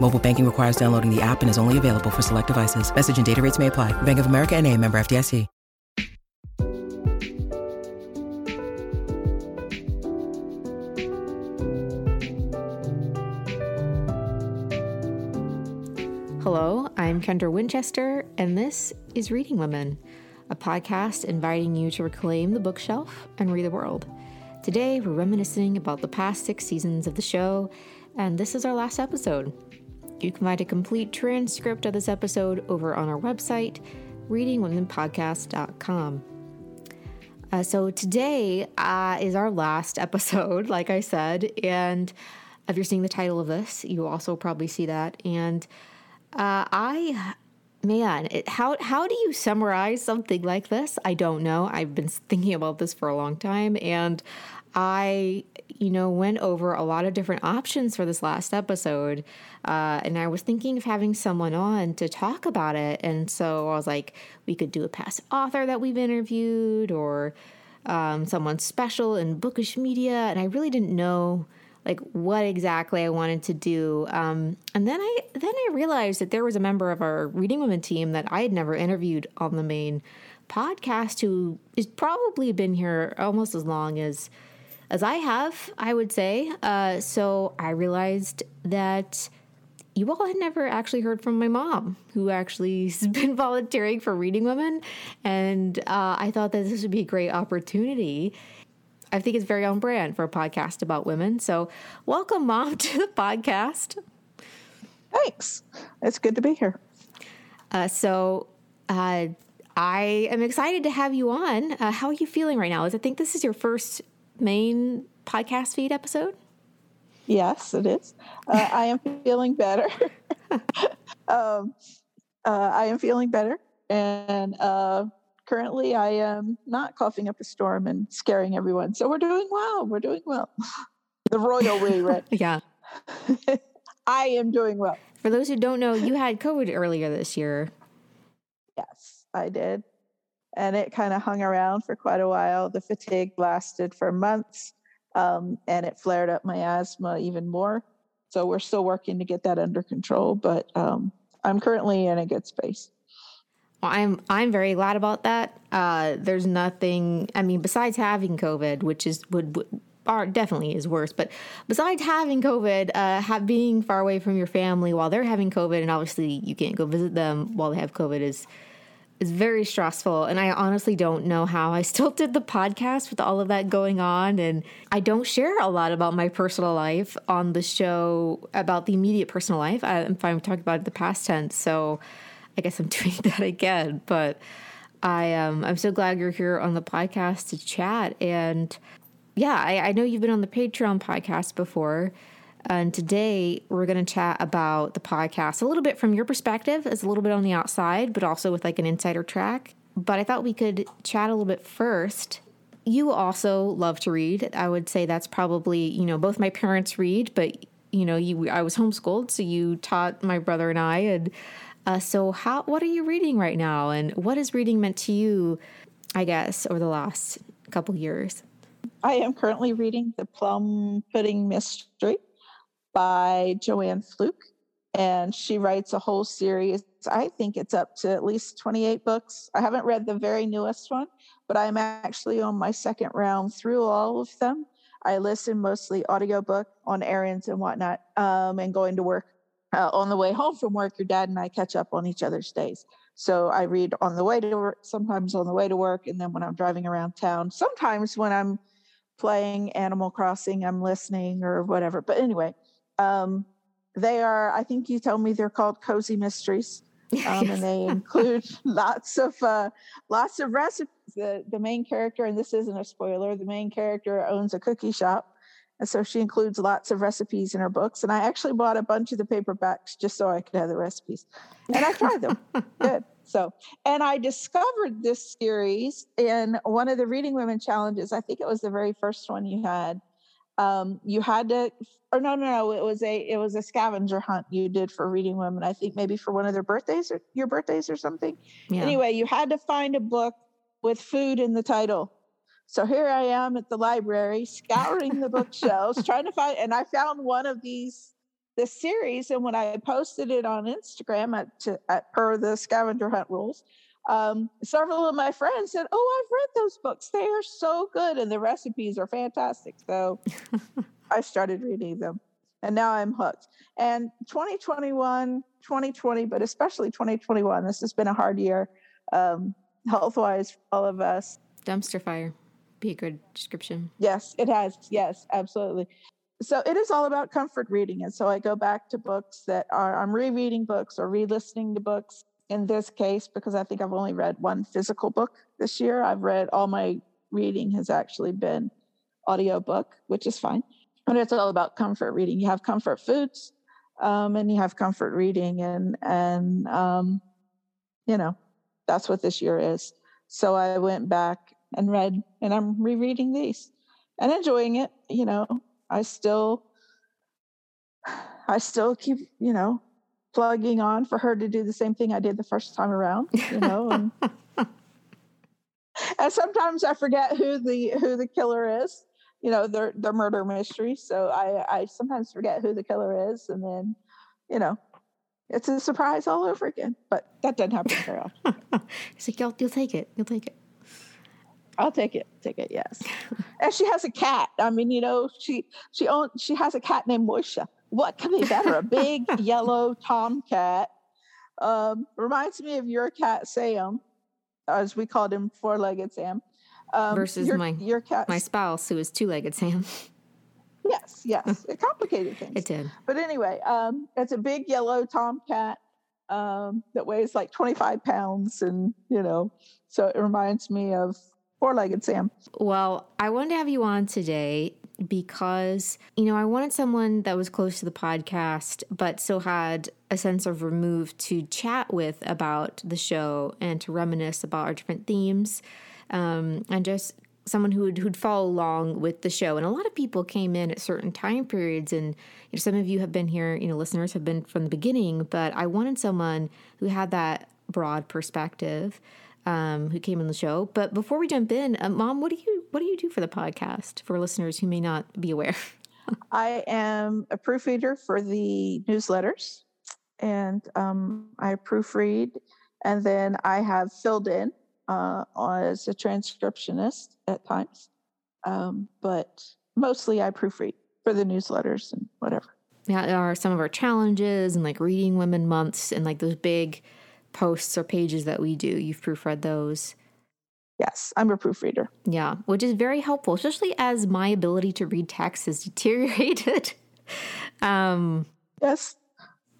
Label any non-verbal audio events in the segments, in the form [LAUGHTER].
Mobile banking requires downloading the app and is only available for select devices. Message and data rates may apply. Bank of America and a member FDIC. Hello, I'm Kendra Winchester, and this is Reading Women, a podcast inviting you to reclaim the bookshelf and read the world. Today, we're reminiscing about the past six seasons of the show, and this is our last episode. You can find a complete transcript of this episode over on our website, readingwomenpodcast.com. Uh, so, today uh, is our last episode, [LAUGHS] like I said, and if you're seeing the title of this, you also probably see that. And uh, I, man, it, how how do you summarize something like this? I don't know. I've been thinking about this for a long time, and I, you know, went over a lot of different options for this last episode, uh, and I was thinking of having someone on to talk about it. And so I was like, we could do a past author that we've interviewed, or um, someone special in bookish media, and I really didn't know like what exactly I wanted to do. Um, and then I then I realized that there was a member of our Reading Women team that I had never interviewed on the main podcast who has probably been here almost as long as as I have, I would say. Uh, so I realized that you all had never actually heard from my mom, who actually [LAUGHS] has been volunteering for Reading Women, and uh, I thought that this would be a great opportunity I think it's very on brand for a podcast about women. So, welcome, Mom, [LAUGHS] to the podcast. Thanks. It's good to be here. Uh, so, uh, I am excited to have you on. Uh, how are you feeling right now? Is I think this is your first main podcast feed episode. Yes, it is. Uh, I am feeling better. [LAUGHS] um, uh, I am feeling better, and uh, currently I am not coughing up a storm and scaring everyone. So we're doing well. We're doing well. [LAUGHS] the royal [LAUGHS] way, right? yeah. I am doing well. For those who don't know, you had COVID earlier this year. Yes, I did. And it kind of hung around for quite a while. The fatigue lasted for months um, and it flared up my asthma even more. So we're still working to get that under control, but um, I'm currently in a good space. Well, I'm I'm very glad about that. Uh, there's nothing. I mean, besides having COVID, which is would, would are definitely is worse. But besides having COVID, uh, have, being far away from your family while they're having COVID, and obviously you can't go visit them while they have COVID is is very stressful. And I honestly don't know how I still [LAUGHS] did the podcast with all of that going on. And I don't share a lot about my personal life on the show about the immediate personal life. I, am fine talking about the past tense. So I guess I'm [LAUGHS] doing that again. But I um I'm so glad you're here on the podcast to chat. And yeah, I, I know you've been on the Patreon podcast before. And today we're going to chat about the podcast a little bit from your perspective, as a little bit on the outside, but also with like an insider track. But I thought we could chat a little bit first. You also love to read. I would say that's probably, you know, both my parents read, but you know, you I was homeschooled, so you taught my brother and I and uh, so, how what are you reading right now, and what has reading meant to you? I guess over the last couple years. I am currently reading The Plum Pudding Mystery by Joanne Fluke, and she writes a whole series. I think it's up to at least 28 books. I haven't read the very newest one, but I'm actually on my second round through all of them. I listen mostly audiobook on errands and whatnot, um, and going to work uh, on the way home from work, your dad and I catch up on each other's days. So I read on the way to work, sometimes on the way to work, and then when I'm driving around town, sometimes when I'm playing Animal Crossing, I'm listening or whatever. But anyway, um, they are, I think you told me they're called Cozy Mysteries. Um, Yes. and they [LAUGHS] include lots of uh, lots of recipes. The, the main character, and this isn't a spoiler, the main character owns a cookie shop. And so she includes lots of recipes in her books. And I actually bought a bunch of the paperbacks just so I could have the recipes. And I tried them. [LAUGHS] Good. So, and I discovered this series in one of the Reading Women challenges. I think it was the very first one you had. Um, you had to, or no, no, no, it was a, it was a scavenger hunt you did for Reading Women. I think maybe for one of their birthdays or your birthdays or something. Yeah. Anyway, you had to find a book with food in the title. So here I am at the library, scouring the [LAUGHS] bookshelves, trying to find, and I found one of these this series. And when I posted it on Instagram at, to, at per the scavenger hunt rules, um, several of my friends said, "Oh, I've read those books. They are so good, and the recipes are fantastic." So [LAUGHS] I started reading them, and now I'm hooked. And 2021, 2020, but especially 2021, this has been a hard year, um, health wise for all of us. Dumpster fire. Be a good description. Yes, it has. Yes, absolutely. So it is all about comfort reading. And so I go back to books that are, I'm rereading books or re listening to books. In this case, because I think I've only read one physical book this year, I've read all my reading has actually been audiobook, which is fine. And it's all about comfort reading. You have comfort foods um, and you have comfort reading. And, and um, you know, that's what this year is. So I went back and read, and I'm rereading these and enjoying it. You know, I still, I still keep, you know, plugging on for her to do the same thing I did the first time around. You know, and, [LAUGHS] and sometimes I forget who the who the killer is. You know, the the murder mystery. So I I sometimes forget who the killer is, and then, you know, it's a surprise all over again. But that doesn't happen very often. [LAUGHS] It's like, you'll, you'll take it. You'll take it. I'll take it. Take it. Yes. and she has a cat. I mean, you know, she she owns she has a cat named Moishe. What could be better? A big [LAUGHS] yellow tomcat. Um, reminds me of your cat Sam, as we called him, four-legged Sam. Um, Versus your, my- your cat. My spouse, who is two legged Sam. yes, yes. [LAUGHS] It complicated things. It did. But anyway, um, it's a big yellow tomcat um, that weighs like 25 pounds, and you know, so it reminds me of four-legged Sam. Well, I wanted to have you on today because, you know, I wanted someone that was close to the podcast, but still had a sense of remove to chat with about the show and to reminisce about our different themes. Um, and just someone who would who'd follow along with the show. And a lot of people came in at certain time periods, and you know, some of you have been here. You know, listeners have been from the beginning. But I wanted someone who had that broad perspective, um, who came in the show. But before we jump in, uh, Mom, what do you what do you do for the podcast for listeners who may not be aware? [LAUGHS] I am a proofreader for the newsletters, and um, I proofread, and then I have filled in uh, as a transcriptionist at times, um, but mostly I proofread for the newsletters and whatever. Yeah, there are some of our challenges and like reading women months and like those big posts or pages that we do. You've proofread those. Yes, I'm a proofreader. Yeah, which is very helpful, especially as my ability to read text has [LAUGHS] deteriorated. um, Yes,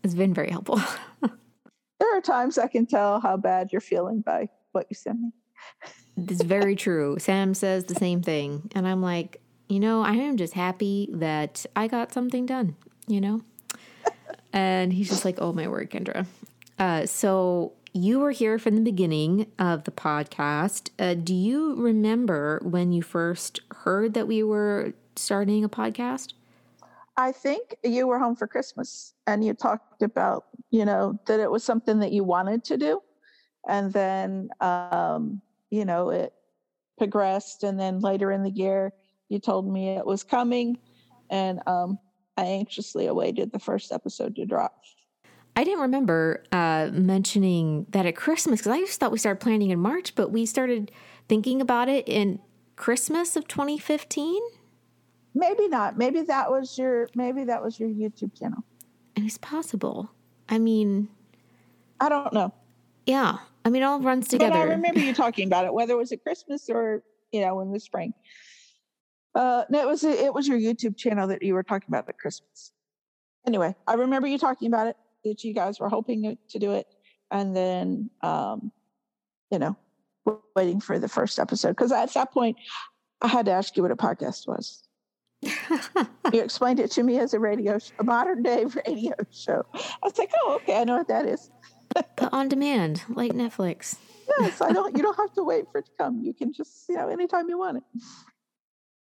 it's been very helpful. [LAUGHS] there are times I can tell how bad you're feeling by what you send me. it's very true. Sam says the same thing. And I'm like, you know, I am just happy that I got something done, you know? [LAUGHS] and he's just like, oh, my word, Kendra. Uh, so you were here from the beginning of the podcast. Uh, do you remember when you first heard that we were starting a podcast? I think you were home for Christmas and you talked about, you know, that it was something that you wanted to do. And then, um, you know, it progressed. And then later in the year, you told me it was coming. And um, I anxiously awaited the first episode to drop. I didn't remember uh, mentioning that at Christmas because I just thought we started planning in March, but we started thinking about it in Christmas of 2015. Maybe not. Maybe that was your maybe that was your YouTube channel. And it's possible. I mean, I don't know. yeah. I mean, it all runs together. But I remember you [LAUGHS] talking about it, whether it was at Christmas or, you know, in the spring. Uh, no, it was it was your YouTube channel that you were talking about at Christmas. Anyway, I remember you talking about it that you guys were hoping to do it, and then um, you know, waiting for the first episode because at that point I had to ask you what a podcast was. [LAUGHS] you explained it to me as a radio, show, a modern day [LAUGHS] radio show. I was like, oh, okay, I know what that is. but on demand, like Netflix. yes, I don't. You [LAUGHS] don't have to wait for it to come. You can just, you know, anytime you want it.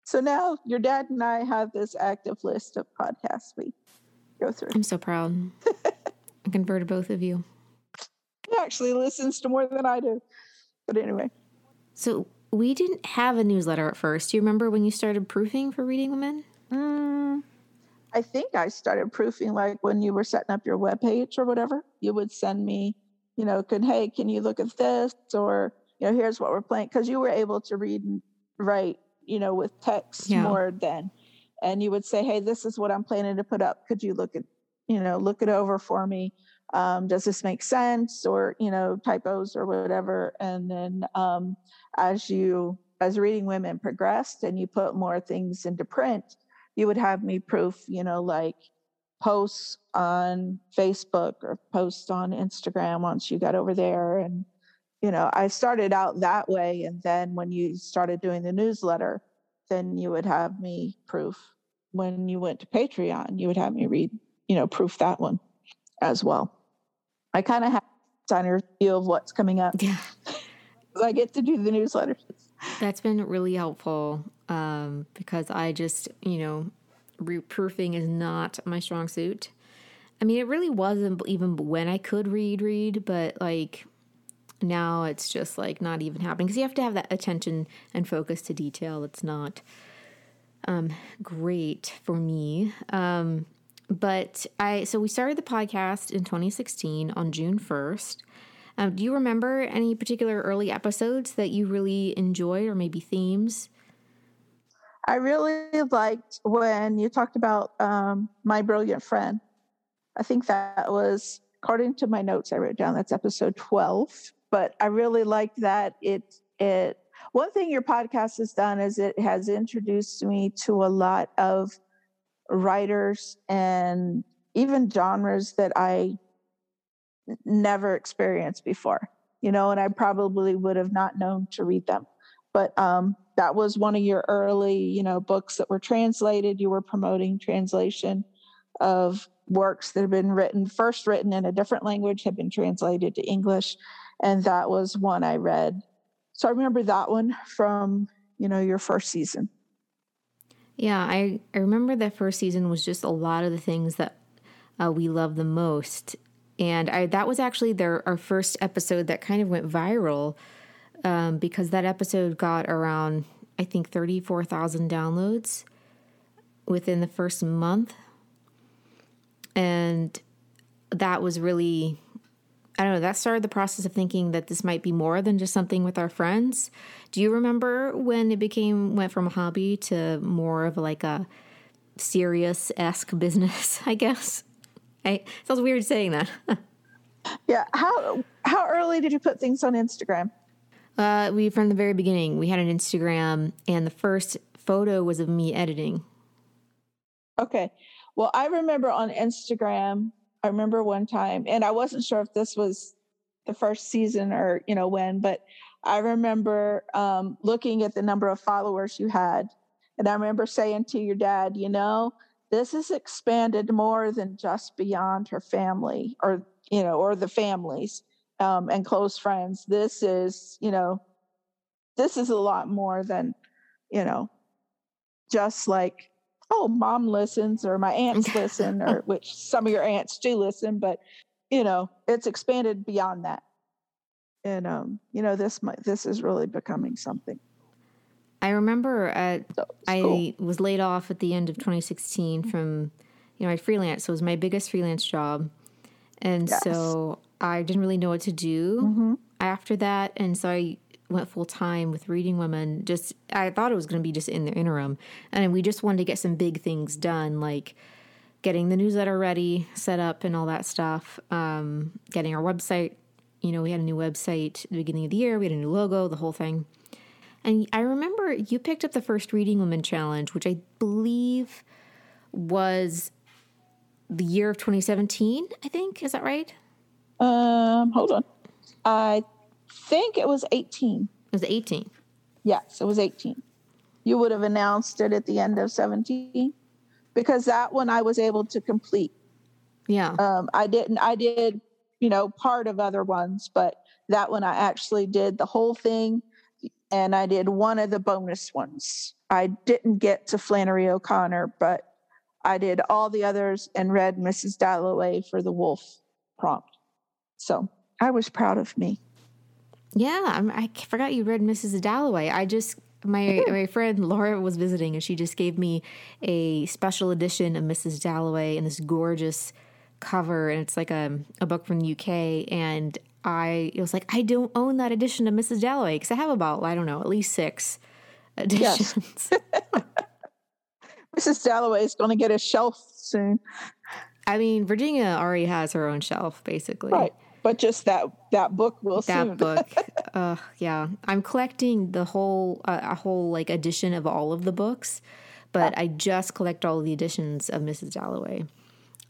So now your dad and I have this active list of podcasts we go through. I'm so proud. I converted both of you. He actually listens to more than I do. But anyway. So we didn't have a newsletter at first. Do you remember when you started proofing for Reading Women? Mm, I think I started proofing like when you were setting up your webpage or whatever. You would send me, you know, could hey, can you look at this or you know, here's what we're playing because you were able to read and write you know, with text yeah. more than, and you would say, Hey, this is what I'm planning to put up. Could you look at, you know, look it over for me? Um, does this make sense or, you know, typos or whatever? And then um, as you, as reading women progressed and you put more things into print, you would have me proof, you know, like posts on Facebook or posts on Instagram once you got over there and you know, I started out that way. And then when you started doing the newsletter, then you would have me proof. When you went to Patreon, you would have me read, you know, proof that one as well. I kind of have a view of what's coming up. Yeah. [LAUGHS] I get to do the newsletters. That's been really helpful um, because I just, you know, proofing is not my strong suit. I mean, it really wasn't even when I could read, read, but like now it's just like not even happening because you have to have that attention and focus to detail. It's not um, great for me. Um, but I so we started the podcast in 2016 on June 1st. Um, do you remember any particular early episodes that you really enjoy, or maybe themes? I really liked when you talked about um, my brilliant friend. I think that was, according to my notes I wrote down, that's episode 12 but I really like that it it one thing your podcast has done is it has introduced me to a lot of writers and even genres that I never experienced before, you know, and I probably would have not known to read them. But um, that was one of your early, you know, books that were translated. You were promoting translation of works that had been written, first written in a different language, had been translated to English and that was one I read. So I remember that one from, you know, your first season. Yeah, I, I remember that first season was just a lot of the things that uh, we love the most. And I that was actually their our first episode that kind of went viral um, because that episode got around I think thirty four thousand downloads within the first month, and that was really I don't know, that started the process of thinking that this might be more than just something with our friends. Do you remember when it became went from a hobby to more of like a serious esque [LAUGHS] business, I guess? I sounds weird saying that. [LAUGHS] yeah. How how early did you put things on Instagram? Uh, we from the very beginning. We had an Instagram and the first photo was of me editing. Okay. Well, I remember on Instagram I remember one time, and I wasn't sure if this was the first season or you know when, but I remember um, looking at the number of followers you had, and I remember saying to your dad, you know, this has expanded more than just beyond her family, or you know, or the families um, and close friends. This is, you know, this is a lot more than, you know, just like oh, mom listens or my aunts [LAUGHS] listen, or which some of your aunts do listen, but you know, it's expanded beyond that. And um, you know, this might, this is really becoming something. I remember at, so I cool. was laid off at the end of 2016 from you know my freelance. So it was my biggest freelance job, and yes. so I didn't really know what to do mm-hmm. after that, and so I went full time with Reading Women, just I thought it was going to be just in the interim, and we just wanted to get some big things done, like getting the newsletter ready, set up, and all that stuff. Um, getting our website. You know, we had a new website at the beginning of the year. We had a new logo, the whole thing. And I remember you picked up the first Reading Women Challenge, which I believe was the year of 2017, I think. Is that right? Um, hold on. I think it was 18. It was 18. Yes, it was 18. You would have announced it at the end of 17 because that one I was able to complete. Yeah. Um, I didn't, I did, you know, part of other ones, but that one I actually did the whole thing and I did one of the bonus ones. I didn't get to Flannery O'Connor, but I did all the others and read Mrs. Dalloway for the Woolf prompt. So I was proud of me. Yeah, I'm, i forgot you read Mrs. Dalloway. I just my hmm. my friend Laura was visiting and she just gave me a special edition of Mrs. Dalloway and this gorgeous cover and it's like a a book from the UK and I it was like I don't own that edition of Mrs. Dalloway because I have about I don't know at least six editions. [LAUGHS] Yes. Mrs. Dalloway is going to get a shelf soon. I mean, Virginia already has her own shelf, basically. Right, but just that that book will that soon. book. [LAUGHS] uh, yeah, I'm collecting the whole uh, a whole like edition of all of the books, but I just collect all of the editions of Mrs. Dalloway.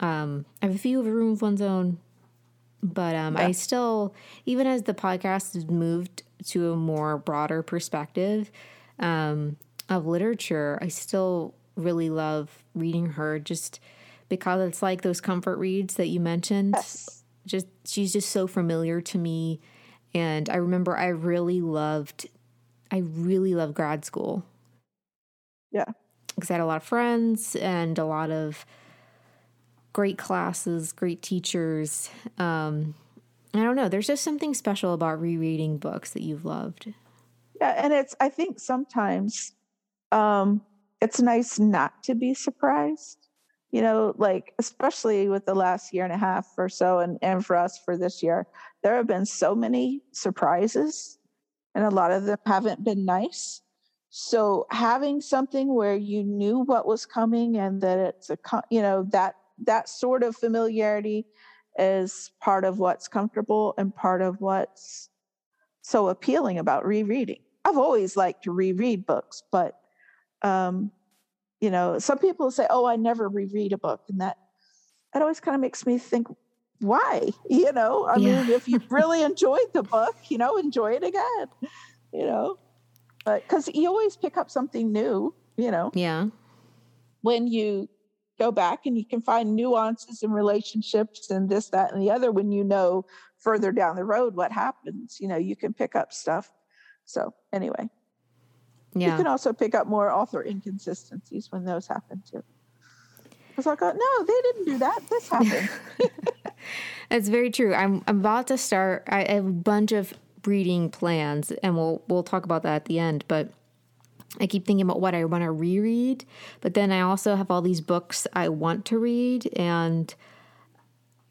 Um, I have a few of Room of One's Own, but um, I still, even as the podcast has moved to a more broader perspective um, of literature, I still really love reading her just because it's like those comfort reads that you mentioned. Yes. Just she's just so familiar to me, and I remember I really loved, I really loved grad school Yeah. because I had a lot of friends and a lot of great classes, great teachers. Um, I don't know. There's just something special about rereading books that you've loved. Yeah, and it's I think sometimes um it's nice not to be surprised. You know, like especially with the last year and a half or so and and for us for this year, there have been so many surprises and a lot of them haven't been nice. So having something where you knew what was coming and that it's a you know that that sort of familiarity is part of what's comfortable and part of what's so appealing about rereading. I've always liked to reread books, but um, you know, some people say, "Oh, I never reread a book," and that that always kind of makes me think, why? [LAUGHS] You know, I Yeah. mean, if you [LAUGHS] really enjoyed the book, you know, enjoy it again. You know, but because you always pick up something new. You know, Yeah. when you go back and you can find nuances and relationships and this, that, and the other when you know further down the road what happens. You know, you can pick up stuff. So anyway, you can also pick up more author inconsistencies when those happen too. Because I go, oh, no, they didn't do that. This happened. [LAUGHS] [LAUGHS] That's very true. I'm, I'm about to start. I have a bunch of reading plans, and we'll we'll talk about that at the end. But I keep thinking about what I want to reread, but then I also have all these books I want to read, and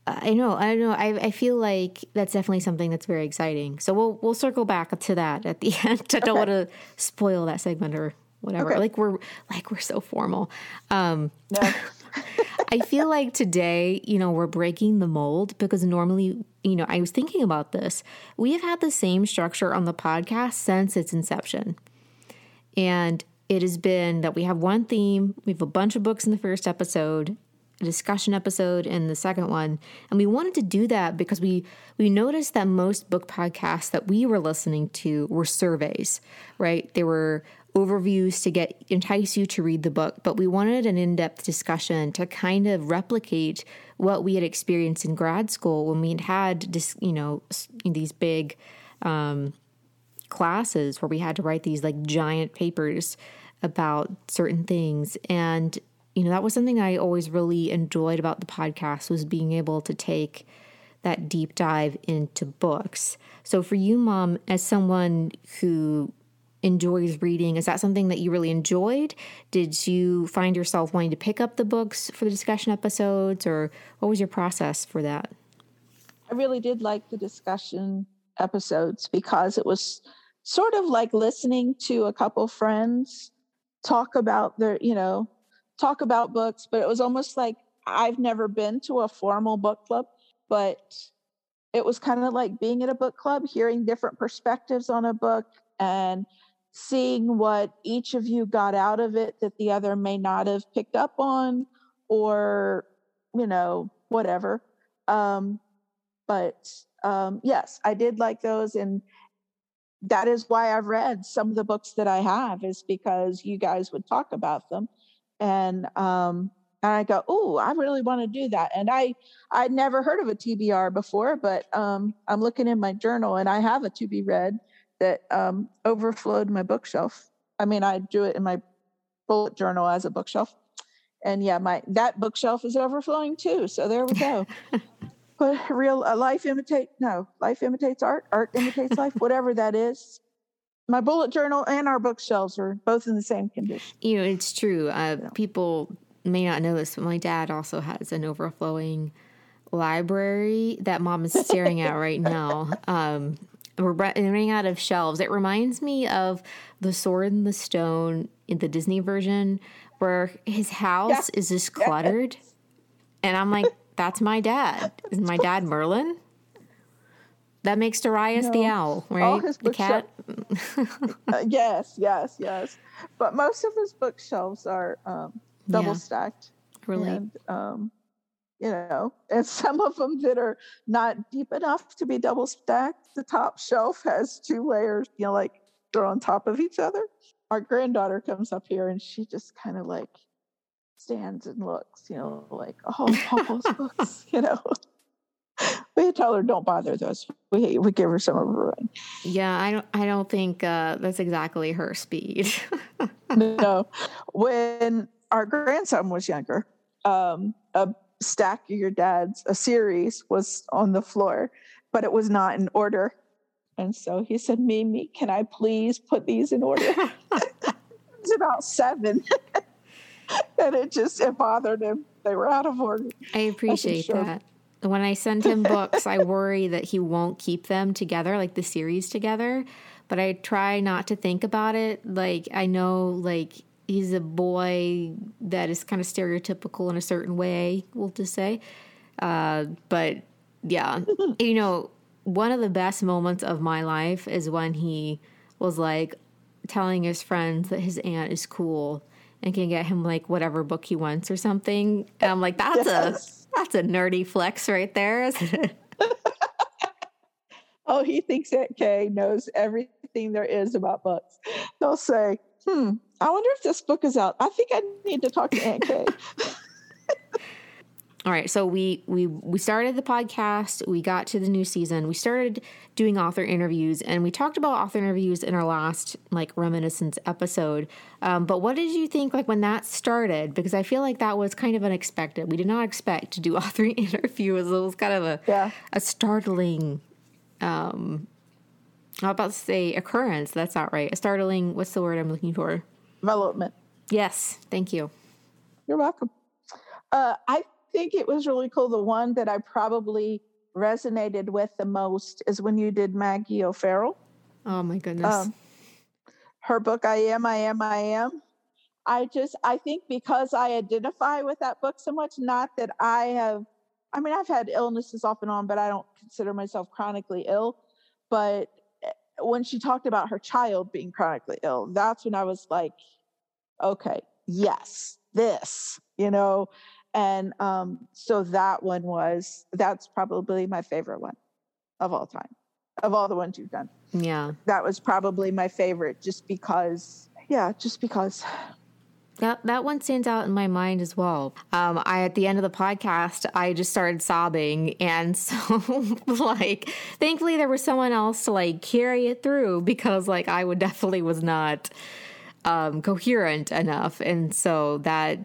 I know I know. I, I feel like that's definitely something that's very exciting. So we'll we'll circle back to that at the [LAUGHS] end. I don't want to spoil that segment or whatever. Okay. Like we're like we're so formal. Um, no. [LAUGHS] I feel like today, you know, we're breaking the mold because normally, you know, I was thinking about this. We have had the same structure on the podcast since its inception. And it has been that we have one theme, we have a bunch of books in the first episode, discussion episode in the second one. And we wanted to do that because we we noticed that most book podcasts that we were listening to were surveys, right? They were overviews to get entice you to read the book, but we wanted an in-depth discussion to kind of replicate what we had experienced in grad school when we had dis, you know these big um, classes where we had to write these like giant papers about certain things and you know that was something i always really enjoyed about the podcast was being able to take that deep dive into books. So for you mom as someone who enjoys reading is that something that you really enjoyed? Did you find yourself wanting to pick up the books for the discussion episodes or what was your process for that? I really did like the discussion episodes because it was sort of like listening to a couple friends talk about their, you know, talk about books, but it was almost like I've never been to a formal book club, but it was kind of like being at a book club, hearing different perspectives on a book and seeing what each of you got out of it that the other may not have picked up on or you know whatever. Um but um yes i did like those and that is why i've read some of the books that i have is because you guys would talk about them and um and i go oh i really want to do that and i i'd never heard of a tbr before but um i'm looking in my journal and i have a to be read that um, overflowed my bookshelf. I mean, I do it in my bullet journal as a bookshelf, and yeah, my that bookshelf is overflowing too. So there we go. [LAUGHS] but real uh, life imitate no life imitates art, art imitates life, whatever that is. My bullet journal and our bookshelves are both in the same condition. You know, it's true. Uh, yeah. People may not know this, but my dad also has an overflowing library that mom is staring at right [LAUGHS] now. Um, we're running out of shelves. It reminds me of the Sword and the Stone in the Disney version, where his house yeah. is just cluttered, yeah. and I'm like, "That's my dad. Is my [LAUGHS] dad Merlin?" That makes Darius no. the owl, right? the cat. [LAUGHS] uh, yes, yes, yes. But most of his bookshelves are um, double yeah. stacked. Really. And, um, you know, [LAUGHS] and some of them that are not deep enough to be double stacked. The top shelf has two layers, you know, like they're on top of each other. Our granddaughter comes up here and she just kind of like stands and looks, you know, like, oh, all [LAUGHS] those books, you know. We tell her don't bother those. We we give her some of her own. Yeah, I don't I don't think uh, that's exactly her speed. [LAUGHS] no, when our grandson was younger, um, a stack of your dad's a series was on the floor but it was not in order and so he said mimi can i please put these in order [LAUGHS] it's about seven [LAUGHS] and it just it bothered him they were out of order i appreciate sure. that when i send him books i worry that he won't keep them together like the series together but i try not to think about it like i know like he's a boy that is kind of stereotypical in a certain way, we'll just say. Uh, but yeah, [LAUGHS] you know, one of the best moments of my life is when he was like telling his friends that his aunt is cool and can get him like whatever book he wants or something. And I'm like, that's yes. a that's a nerdy flex right there, isn't it? [LAUGHS] oh, he thinks Aunt Kay knows everything there is about books. They'll say, hmm, I wonder if this book is out. I think I need to talk to Aunt Kay. [LAUGHS] All right, so we we we started the podcast. We got to the new season. We started doing author interviews, and we talked about author interviews in our last like reminiscence episode. Um, but what did you think like when that started? Because I feel like that was kind of unexpected. We did not expect to do [LAUGHS] author interviews. It was kind of a yeah. a startling um, I'm about to say occurrence. That's not right. A startling. What's the word I'm looking for? Development. Yes. Thank you. You're welcome. Uh, I think it was really cool. The one that I probably resonated with the most is when you did Maggie O'Farrell. Oh my goodness. Um, her book, I Am, I Am, I Am. I just, I think because I identify with that book so much, not that I have, I mean, I've had illnesses off and on, but I don't consider myself chronically ill. But when she talked about her child being chronically ill, that's when I was like, okay, yes, this, you know. And um, so that one was, that's probably my favorite one of all time, of all the ones you've done. Yeah. That was probably my favorite just because, yeah, just because. That that one stands out in my mind as well. Um, I at the end of the podcast, I just started sobbing, and [LAUGHS] so like, thankfully there was someone else to like carry it through because like I would definitely was not um, coherent enough, and so that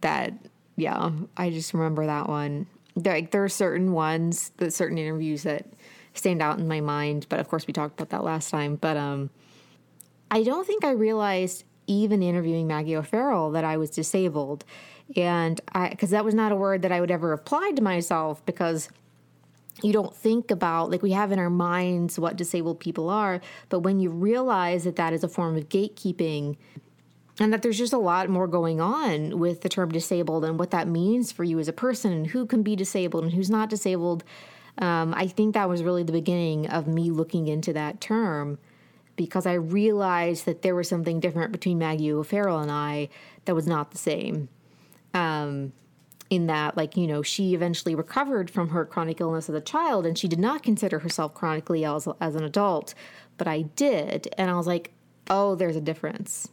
that yeah, I just remember that one. Like there are certain ones, the certain interviews that stand out in my mind, but of course we talked about that last time. But um, I don't think I realized even interviewing Maggie O'Farrell that I was disabled. And I, because that was not a word that I would ever apply to myself because you don't think about, like, we have in our minds what disabled people are. But when you realize that that is a form of gatekeeping, and that there's just a lot more going on with the term disabled and what that means for you as a person and who can be disabled and who's not disabled. Um, I think that was really the beginning of me looking into that term because I realized that there was something different between Maggie O'Farrell and I that was not the same. Um, in that, like, you know, she eventually recovered from her chronic illness as a child and she did not consider herself chronically ill as, as an adult, but I did. And I was like, oh, there's a difference.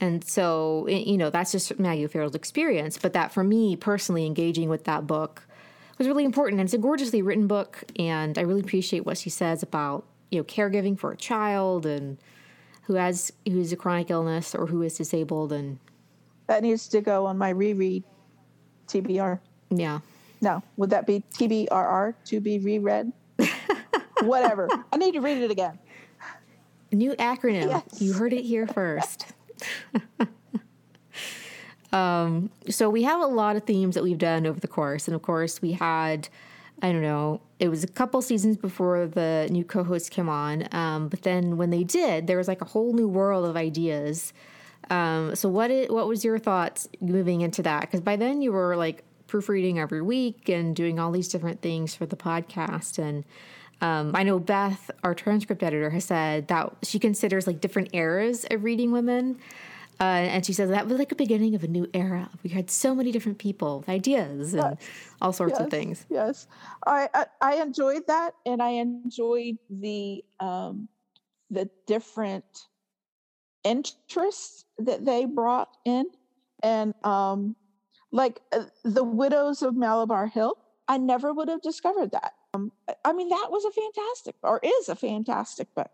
And so, you know, that's just Maggie O'Farrell's experience. But that for me personally, engaging with that book was really important. And it's a gorgeously written book. And I really appreciate what she says about, you know, caregiving for a child and who has who's a chronic illness or who is disabled and that needs to go on my reread TBR. Yeah. No, would that be TBRR to be reread? [LAUGHS] Whatever. I need to read it again. New acronym. Yes. You heard it here first. [LAUGHS] um, so we have a lot of themes that we've done over the course, and of course we had, I don't know, it was a couple seasons before the new co hosts came on, um, but then when they did, there was like a whole new world of ideas. Um, so what it, what was your thoughts moving into that? Because by then you were like proofreading every week and doing all these different things for the podcast and um, I know Beth, our transcript editor, has said that she considers like different eras of reading women. Uh, and she says that was like a beginning of a new era. We had so many different people, ideas, and yes. all sorts yes. of things. Yes, I, I, I enjoyed that, and I enjoyed the um, the different interests that they brought in, and um, like uh, the widows of Malabar Hill. I never would have discovered that. Um, I mean, that was a fantastic, or is a fantastic book.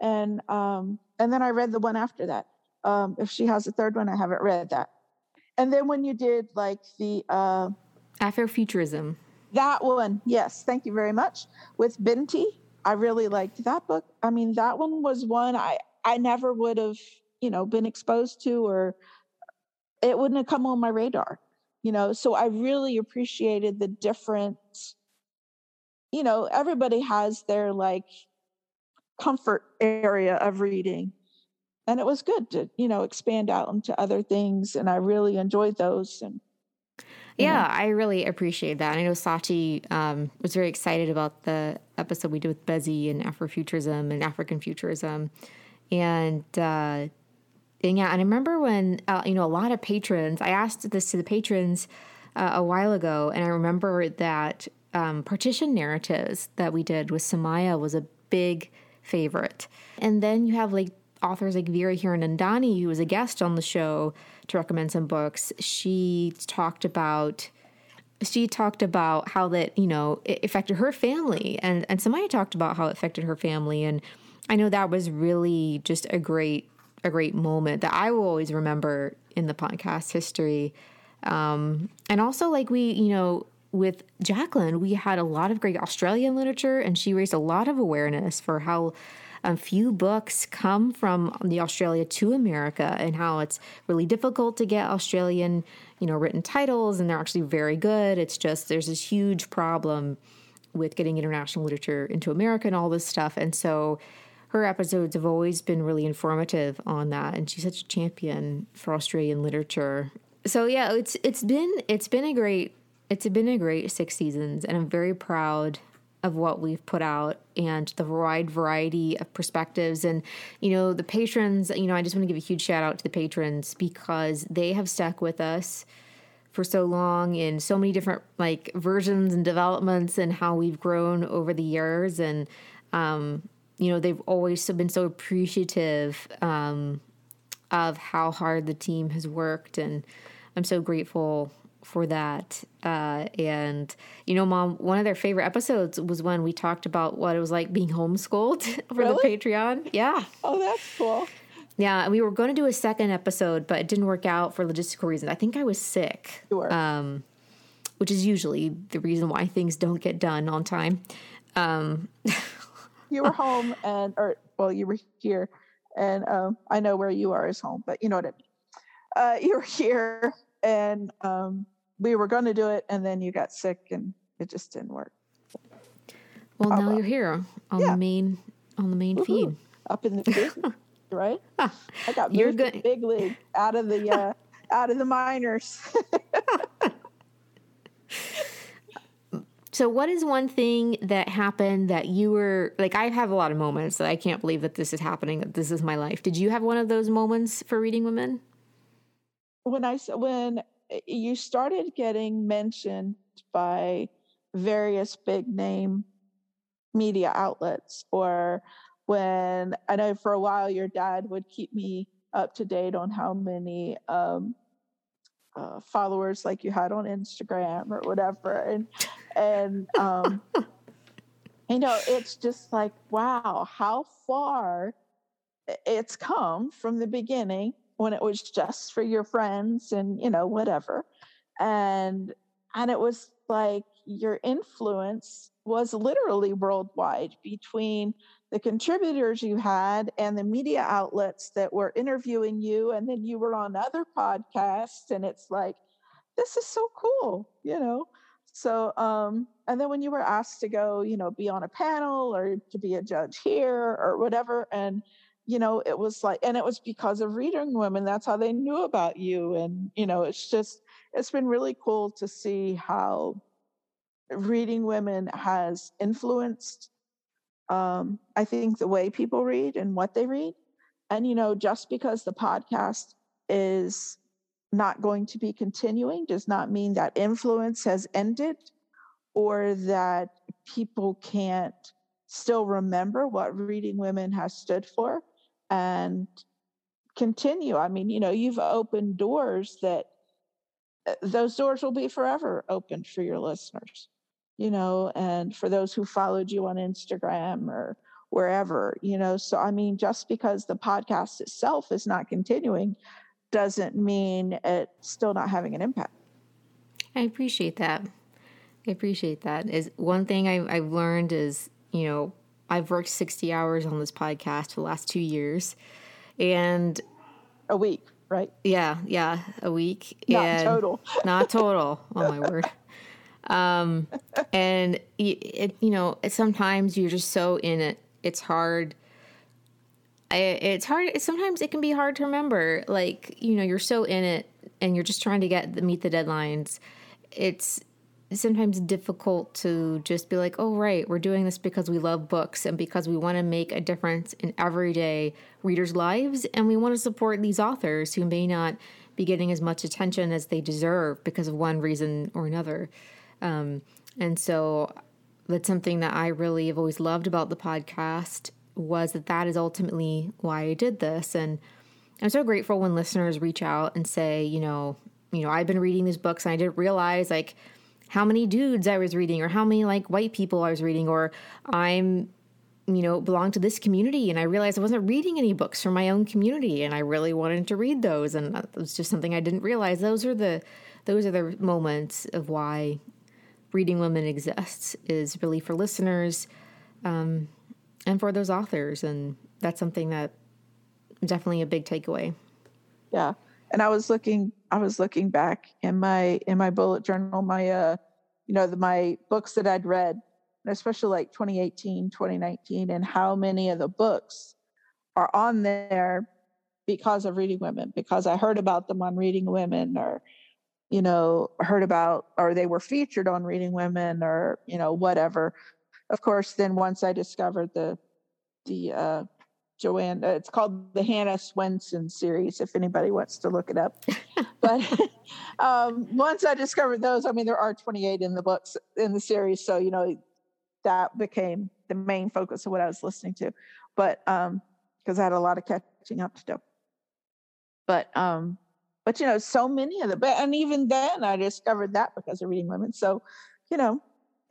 And um, and then I read the one after that. Um, if she has a third one, I haven't read that. And then when you did like the uh, Afrofuturism, that one, yes, thank you very much. With Binti, I really liked that book. I mean, that one was one I I never would have, you know, been exposed to, or it wouldn't have come on my radar. You know, so I really appreciated the different you know, everybody has their like comfort area of reading. And it was good to, you know, expand out into other things. And I really enjoyed those. And yeah, know. I really appreciate that. I know Sachi um, was very excited about the episode we did with Bezi and Afrofuturism and African futurism. And, uh, and yeah, and I remember when, uh, you know, a lot of patrons, I asked this to the patrons uh, a while ago, and I remember that um, partition narratives that we did with Samaya was a big favorite. And then you have like authors like Vera Hiranandani, who was a guest on the show to recommend some books. She talked about she talked about how that you know it affected her family, and and Samaya talked about how it affected her family, and I know that was really just a great a great moment that I will always remember in the podcast history. Um, and also like we you know with Jacqueline, we had a lot of great Australian literature, and she raised a lot of awareness for how a few books come from the Australia to America and how it's really difficult to get Australian, you know, written titles, and they're actually very good. It's just there's this huge problem with getting international literature into America and all this stuff, and so her episodes have always been really informative on that, and she's such a champion for Australian literature. So yeah, it's it's been it's been a great it's been a great six seasons, and I'm very proud of what we've put out and the wide variety of perspectives. And, you know, the patrons, you know, I just want to give a huge shout out to the patrons because they have stuck with us for so long in so many different like versions and developments and how we've grown over the years. And, um, you know, they've always been so appreciative um, of how hard the team has worked. And I'm so grateful for that. Uh, and, you know, mom, one of their favorite episodes was when we talked about what it was like being homeschooled [LAUGHS] for really? the Patreon. Yeah. Oh, that's cool. Yeah, we were going to do a second episode, but it didn't work out for logistical reasons. I think I was sick. Sure. Um, which is usually the reason why things don't get done on time. Um, you were [LAUGHS] home and, or, well, you were here, and um, I know where you are is home, but you know what I mean. Uh, you were here, and um, we were going to do it and then you got sick and it just didn't work. Well, now you're here on yeah. the main on the main Woo-hoo. feed. Up in the [LAUGHS] big, right? I got you're good. big league out of the uh, [LAUGHS] out of the minors. so [LAUGHS] So, what is one thing that happened that you were like? I have a lot of moments that I can't believe that this is happening. That this is my life. Did you have one of those moments for reading women? When I when you started getting mentioned by various big name media outlets, or when I know for a while your dad would keep me up to date on how many um, uh, followers like you had on Instagram or whatever, and and um, you know it's just like wow, how far it's come from the beginning when it was just for your friends and you know whatever, and and it was like your influence was literally worldwide between the contributors you had and the media outlets that were interviewing you and then you were on other podcasts and it's like this is so cool you know? So um and then when you were asked to go you know be on a panel or to be a judge here or whatever and you know it was like and it was because of reading women that's how they knew about you and you know it's just it's been really cool to see how reading women has influenced um, I think the way people read and what they read. And, you know, just because the podcast is not going to be continuing does not mean that influence has ended or that people can't still remember what Reading Women has stood for and continue. I mean, you know, you've opened doors that uh, those doors will be forever open for your listeners you know, and for those who followed you on Instagram or wherever, you know. So, I mean, just because the podcast itself is not continuing doesn't mean it's still not having an impact. I appreciate that. I appreciate that. Is one thing I, I've learned is, you know, I've worked 60 hours on this podcast for the last two years and a week, right? Yeah, yeah, a week. Not and total. [LAUGHS] not total. Oh my word. Um, and it, you know, sometimes you're just so in it. It's hard. I, it's hard. Sometimes it can be hard to remember. Like, you know, you're so in it and you're just trying to get the, meet the deadlines. It's sometimes difficult to just be like, oh, right, we're doing this because we love books and because we want to make a difference in everyday readers' lives. And we want to support these authors who may not be getting as much attention as they deserve because of one reason or another. Um, and so that's something that I really have always loved about the podcast was that that is ultimately why I did this. And I'm so grateful when listeners reach out and say, you know, you know, I've been reading these books and I didn't realize like how many dudes I was reading or how many like white people I was reading or I'm you know belong to this community and I realized I wasn't reading any books from my own community and I really wanted to read those and it was just something I didn't realize those are the those are the moments of why Reading Women exists is really for listeners um, and for those authors. And that's something that definitely a big takeaway. Yeah. And I was looking, I was looking back in my, in my bullet journal, my, uh, you know, the, my books that I'd read, especially like 2018, 2019, and how many of the books are on there because of reading women, because I heard about them on Reading Women or, you know, heard about or they were featured on Reading Women or, you know, whatever. Of course, then once I discovered the the uh, Joanne, uh, it's called the Hannah Swensen series. If anybody wants to look it up, [LAUGHS] but [LAUGHS] um, once I discovered those, I mean, there are 28 in the books in the series, so you know that became the main focus of what I was listening to. But um, because I had a lot of catching up to do. But um, but you know so many of them and even then i discovered that because of reading women so you know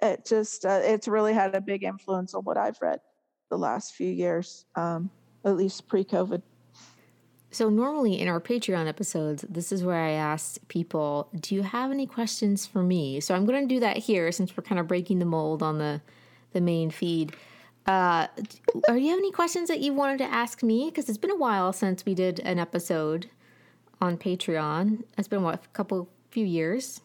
it just uh, it's really had a big influence on what i've read the last few years um, at least pre-covid so normally in our patreon episodes this is where i ask people do you have any questions for me so i'm going to do that here since we're kind of breaking the mold on the the main feed uh, are you have any questions that you wanted to ask me because it's been a while since we did an episode on Patreon. It's been what a couple few years.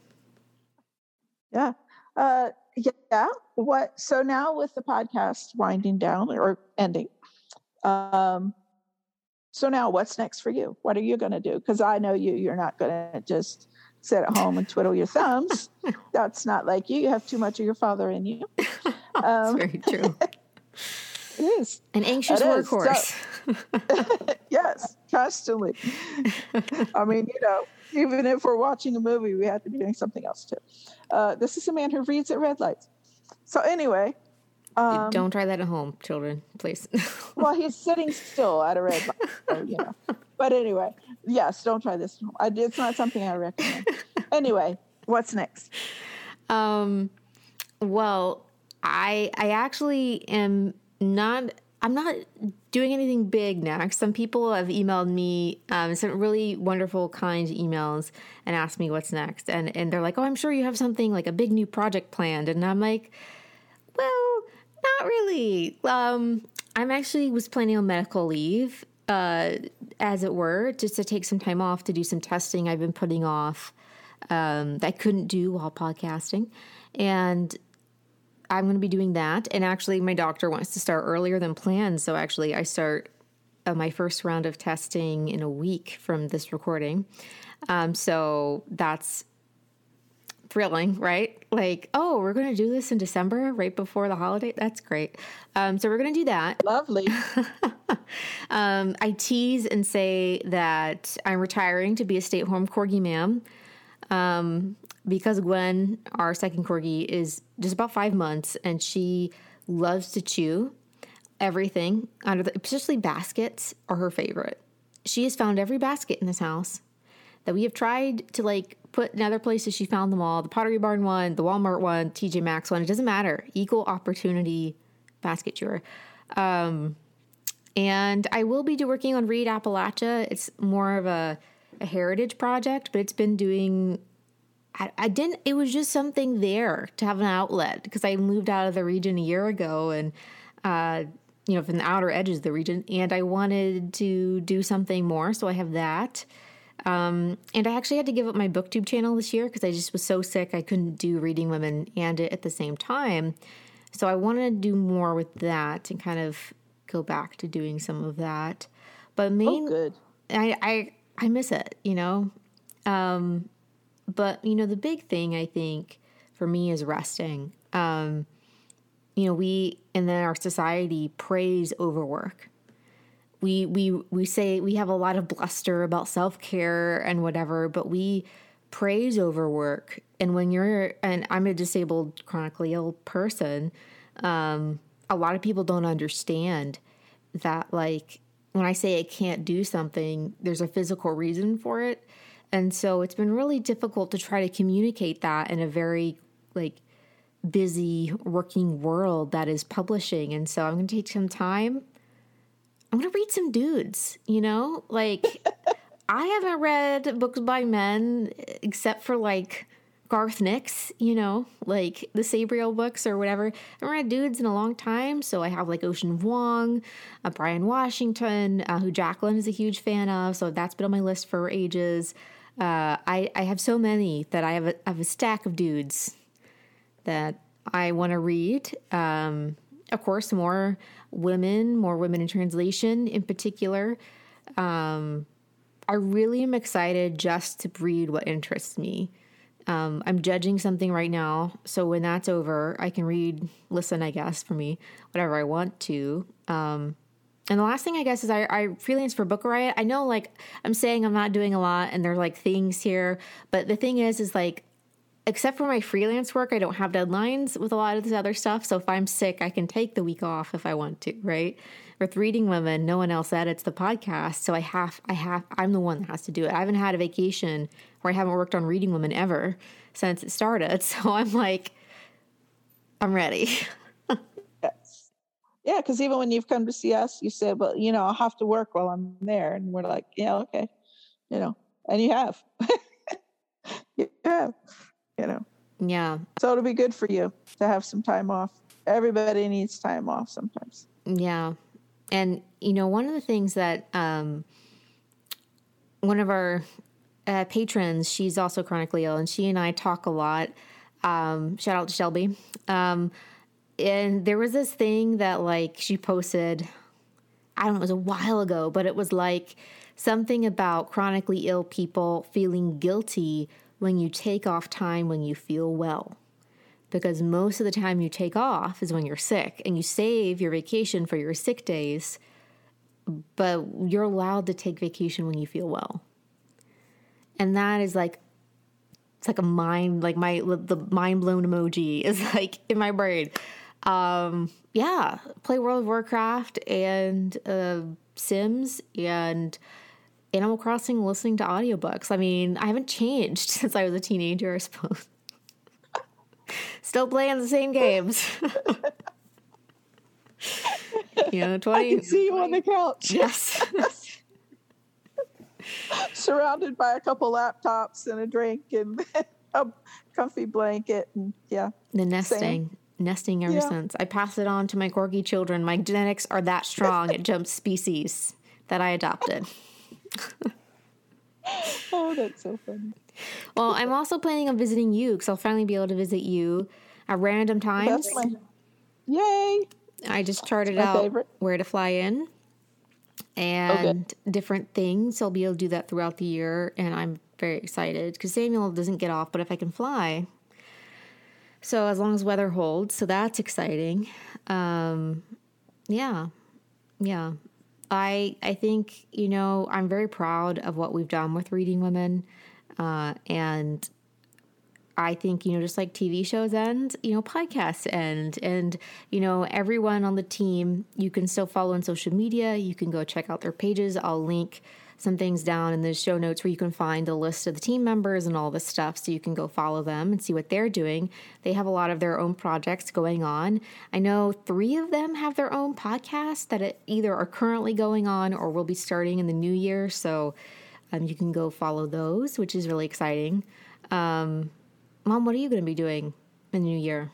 Yeah. Uh, yeah. What? So now with the podcast winding down or ending, um, so now what's next for you? What are you going to do? Because I know you. You're not going to just sit at home and twiddle your thumbs. [LAUGHS] That's not like you. You have too much of your father in you. [LAUGHS] Um, That's very true. [LAUGHS] it is an anxious workhorse. So, yes, constantly. I mean, you know, even if we're watching a movie, we have to be doing something else too. Uh, this is a man who reads at red lights. So anyway, um, don't try that at home, children, please. [LAUGHS] well, he's sitting still at a red light, so, you know. But anyway, yes, don't try this. I, it's not something I recommend. anyway, what's next? Um, well, I I actually am not. I'm not doing anything big next. Some people have emailed me um, some really wonderful, kind emails and asked me what's next. And and they're like, "Oh, I'm sure you have something like a big new project planned." And I'm like, "Well, not really. Um, I'm actually was planning on medical leave, uh, as it were, just to take some time off to do some testing I've been putting off um, that I couldn't do while podcasting, and I'm going to be doing that. And actually, my doctor wants to start earlier than planned, so actually, I start uh, my first round of testing in a week from this recording. Um, so that's thrilling, right? Like, oh, we're going to do this in December, right before the holiday. That's great. Um, so we're going to do that. Lovely. [LAUGHS] um, I tease and say that I'm retiring to be a stay at home corgi ma'am. Um, because Gwen, our second corgi, is just about five months and she loves to chew everything under the, especially baskets are her favorite. She has found every basket in this house that we have tried to like put in other places. She found them all the Pottery Barn one, the Walmart one, TJ Maxx one. It doesn't matter. Equal opportunity basket chewer. Um, and I will be working on Read Appalachia. It's more of a, a heritage project, but it's been doing. I, I didn't. It was just something there to have an outlet because I moved out of the region a year ago and. Uh, you know, from the outer edges of the region, and I wanted to do something more, so I have that. Um, and I actually had to give up my booktube channel this year because I just was so sick I couldn't do reading women and it at the same time. So I wanted to do more with that and kind of go back to doing some of that. But main, oh, good. I, I I miss it, you know. Um, but you know the big thing I think for me is resting. Um, you know, we and then our society praise overwork we we we say we have a lot of bluster about self-care and whatever but we praise overwork and when you're and i'm a disabled chronically ill person um, a lot of people don't understand that like when i say i can't do something there's a physical reason for it. And so it's been really difficult to try to communicate that in a very like busy working world that is publishing. And so i'm going to take some time I'm gonna read some dudes, you know? Like [LAUGHS] I haven't read books by men except for like Garth Nix, you know, like the Sabriel books or whatever. I haven't read dudes in a long time, so I have like Ocean Vuong, uh, Bryan Washington, uh, who Jacqueline is a huge fan of, so that's been on my list for ages. Uh, I, I have so many that I have a, I have a stack of dudes that I want to read. Um, of course, more women, more women in translation in particular. Um, I really am excited just to read what interests me. Um, I'm judging something right now, so when that's over, I can read, listen, I guess, for me, whatever I want to. Um, and the last thing I guess is I, I freelance for Book Riot. I know, like, I'm saying I'm not doing a lot, and there's like things here, but the thing is, is like except for my freelance work, I don't have deadlines with a lot of this other stuff. So if I'm sick, I can take the week off if I want to, right? With reading women, no one else edits the podcast. So I have, I have, I'm the one that has to do it. I haven't had a vacation where I haven't worked on reading women ever since it started. [LAUGHS] So I'm like, I'm ready. yes. Yeah. Cause even when you've come to see us, you say, well, you know, I'll have to work while I'm there. And we're like, yeah, okay. You know, and you have. [LAUGHS] you have you know. Yeah. So it'll be good for you to have some time off. Everybody needs time off sometimes. Yeah. And, you know, one of the things that um, one of our uh, patrons, she's also chronically ill, and she and I talk a lot. Um, shout out to Shelby. Um, and there was this thing that, like, she posted, I don't know, it was a while ago, but it was like something about chronically ill people feeling guilty when you take off time when you feel well. Because most of the time you take off is when you're sick and you save your vacation for your sick days, but you're allowed to take vacation when you feel well. And that is like it's like a mind like my the mind blown emoji [LAUGHS] is like in my brain. Um yeah, play World of Warcraft and uh Sims and Animal Crossing listening to audiobooks. I mean, I haven't changed [LAUGHS] since I was a teenager, I suppose. [LAUGHS] Still playing the same games. [LAUGHS] you know, 20. I can see you on the couch. Yes. Surrounded by a couple laptops and a drink and a comfy blanket. And yeah. The nesting. Same. Nesting ever yeah. since. I pass it on to my corgi children. My genetics are that strong, it jumps species that I adopted. [LAUGHS] oh, that's so funny. Well, I'm also planning on visiting you because I'll finally be able to visit you at random times. My, yay! I just charted out favorite. where to fly in and okay. different things. So I'll be able to do that throughout the year, and I'm very excited because Samuel doesn't get off, but if I can fly, so as long as weather holds, so that's exciting. Um, yeah, yeah. I I think you know I'm very proud of what we've done with Reading Women, uh, and I think, you know, just like TV shows end, you know, podcasts end. And, you know, everyone on the team, you can still follow on social media. You can go check out their pages. I'll link some things down in the show notes where you can find a list of the team members and all this stuff so you can go follow them and see what they're doing. They have a lot of their own projects going on. I know three of them have their own podcasts that either are currently going on or will be starting in the new year. So um, you can go follow those, which is really exciting. Um, Mom, what are you going to be doing in the new year?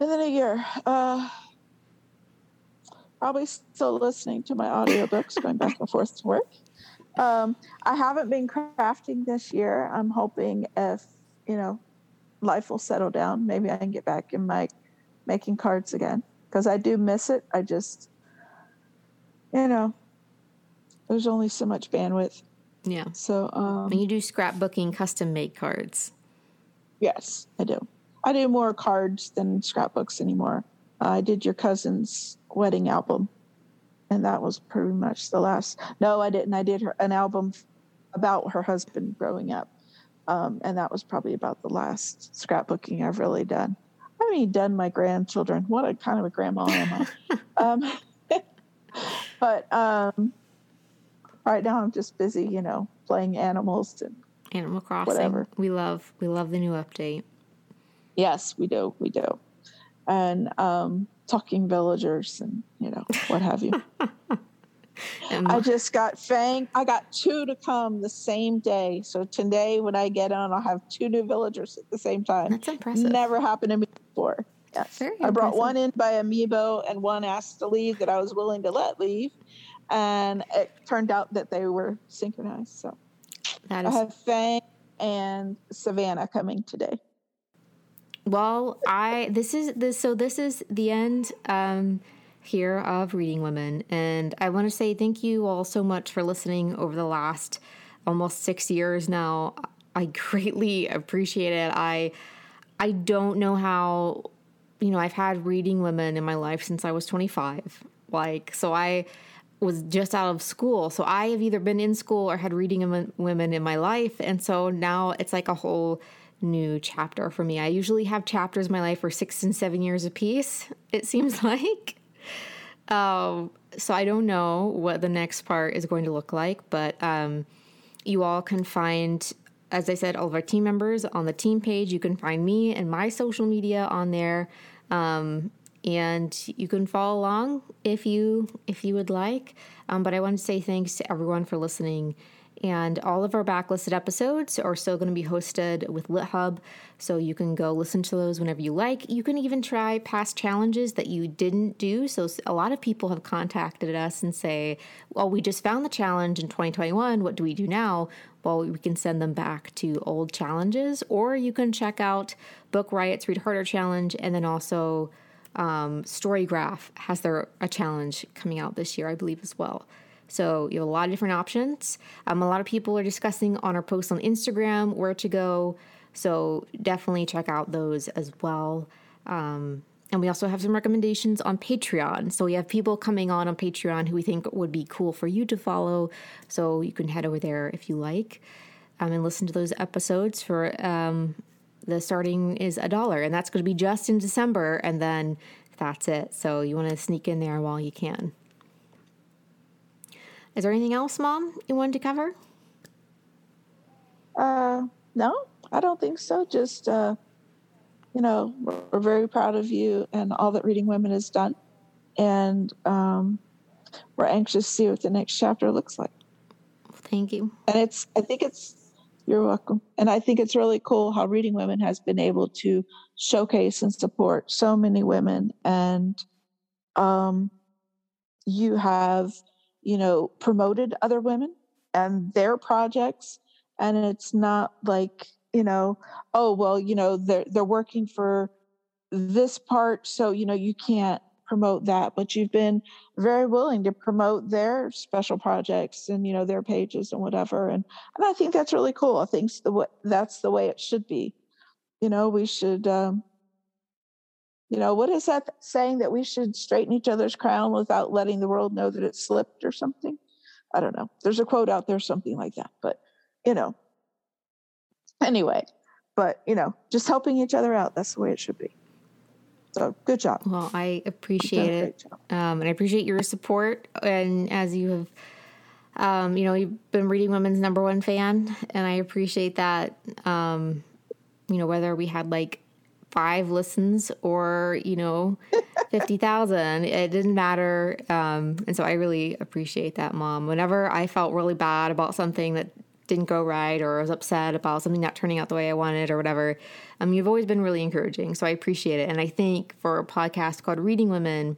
In the new year, uh, probably still listening to my audiobooks, going back and forth to work. Um, I haven't been crafting this year. I'm hoping if, you know, life will settle down, maybe I can get back in my making cards again because I do miss it. I just, you know, there's only so much bandwidth. Yeah. So, um, and you do scrapbooking custom made cards. Yes, I do. I do more cards than scrapbooks anymore. I did your cousin's wedding album, and that was pretty much the last. No, I didn't. I did her an album about her husband growing up, um, and that was probably about the last scrapbooking I've really done. I haven't even done my grandchildren. What a kind of a grandma am I? [LAUGHS] um, [LAUGHS] but um, right now I'm just busy, you know, playing animals and Animal Crossing. Whatever. We love we love the new update. Yes, we do. We do. And um, talking villagers and you know what have you. [LAUGHS] I just got Fang. I got two to come the same day. So today, when I get on, I'll have two new villagers at the same time. That's impressive. Never happened to me before. Yes. Very I brought one in by amiibo and one asked to leave that I was willing to let leave. And it turned out that they were synchronized. So that is. I have Fang and Savannah coming today. Well, I this is this so this is the end um, here of Reading Women, and I want to say thank you all so much for listening over the last almost six years now. I greatly [LAUGHS] appreciate it. I I don't know how you know I've had Reading Women in my life since I was 25. Like so I was just out of school. So I have either been in school or had reading women in my life. And so now it's like a whole new chapter for me. I usually have chapters in my life for six and seven years apiece, it seems [LAUGHS] like. Um, so I don't know what the next part is going to look like, but um, you all can find, as I said, all of our team members on the team page. You can find me and my social media on there. Um, and you can follow along if you if you would like. Um, but I want to say thanks to everyone for listening. And all of our backlisted episodes are still going to be hosted with LitHub, so you can go listen to those whenever you like. You can even try past challenges that you didn't do. So a lot of people have contacted us and say, "Well, we just found the challenge in 2021. What do we do now?" Well, we can send them back to old challenges, or you can check out Book Riot's Read Harder challenge, and then also um, Storygraph has their a challenge coming out this year, I believe, as well. So you have a lot of different options. Um, a lot of people are discussing on our posts on Instagram where to go. So definitely check out those as well. Um, and we also have some recommendations on Patreon. So we have people coming on on Patreon who we think would be cool for you to follow. So you can head over there if you like um, and listen to those episodes for um, the starting is a dollar. And that's going to be just in December. And then that's it. So you want to sneak in there while you can. Is there anything else, Mom, you wanted to cover? Uh, no, I don't think so. Just, uh, you know, we're, we're, very proud of you and all that Reading Women has done. And um, we're anxious to see what the next chapter looks like. Thank you. And it's, I think it's, you're welcome. And I think it's really cool how Reading Women has been able to showcase and support so many women. And um, you have, you know, promoted other women and their projects. And it's not like, you know, oh well, you know, they're they're working for this part, so you know you can't promote that. But you've been very willing to promote their special projects and you know their pages and whatever. And and I think that's really cool. I think the that's the way it should be. You know, we should. Um, you know, what is that saying that we should straighten each other's crown without letting the world know that it slipped or something? I don't know. There's a quote out there, something like that. But, you know, anyway, but you know, just helping each other out. That's the way it should be. So good job. Well, I appreciate it. Um, and I appreciate your support. And as you have, um, you know, you've been Reading Women's number one fan, and I appreciate that. Um, you know, whether we had like five listens or, you know, [LAUGHS] 50,000, it didn't matter. Um, and so I really appreciate that, Mom. Whenever I felt really bad about something that didn't go right or I was upset about something not turning out the way I wanted or whatever, um, you've always been really encouraging. So I appreciate it. And I think for a podcast called Reading Women,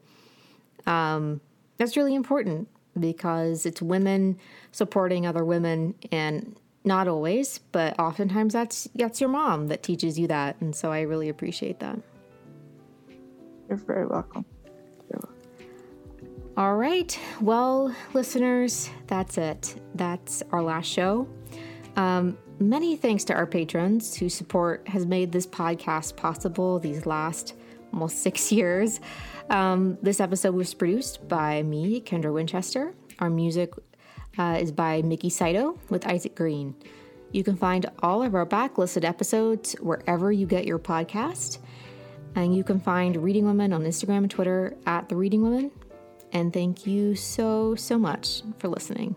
um, that's really important because it's women supporting other women and not always, but oftentimes that's that's your mom that teaches you that. And so I really appreciate that. You're very welcome. All right. Well, listeners, that's it. That's our last show. Um, many thanks to our patrons whose support has made this podcast possible these last almost [LAUGHS] six years. Um, this episode was produced by me, Kendra Winchester. Our music uh, is by Mickey Saito with Isaac Green. You can find all of our backlisted episodes wherever you get your podcast. And you can find Reading Women on Instagram and Twitter at The Reading Women. And thank you so, so much for listening.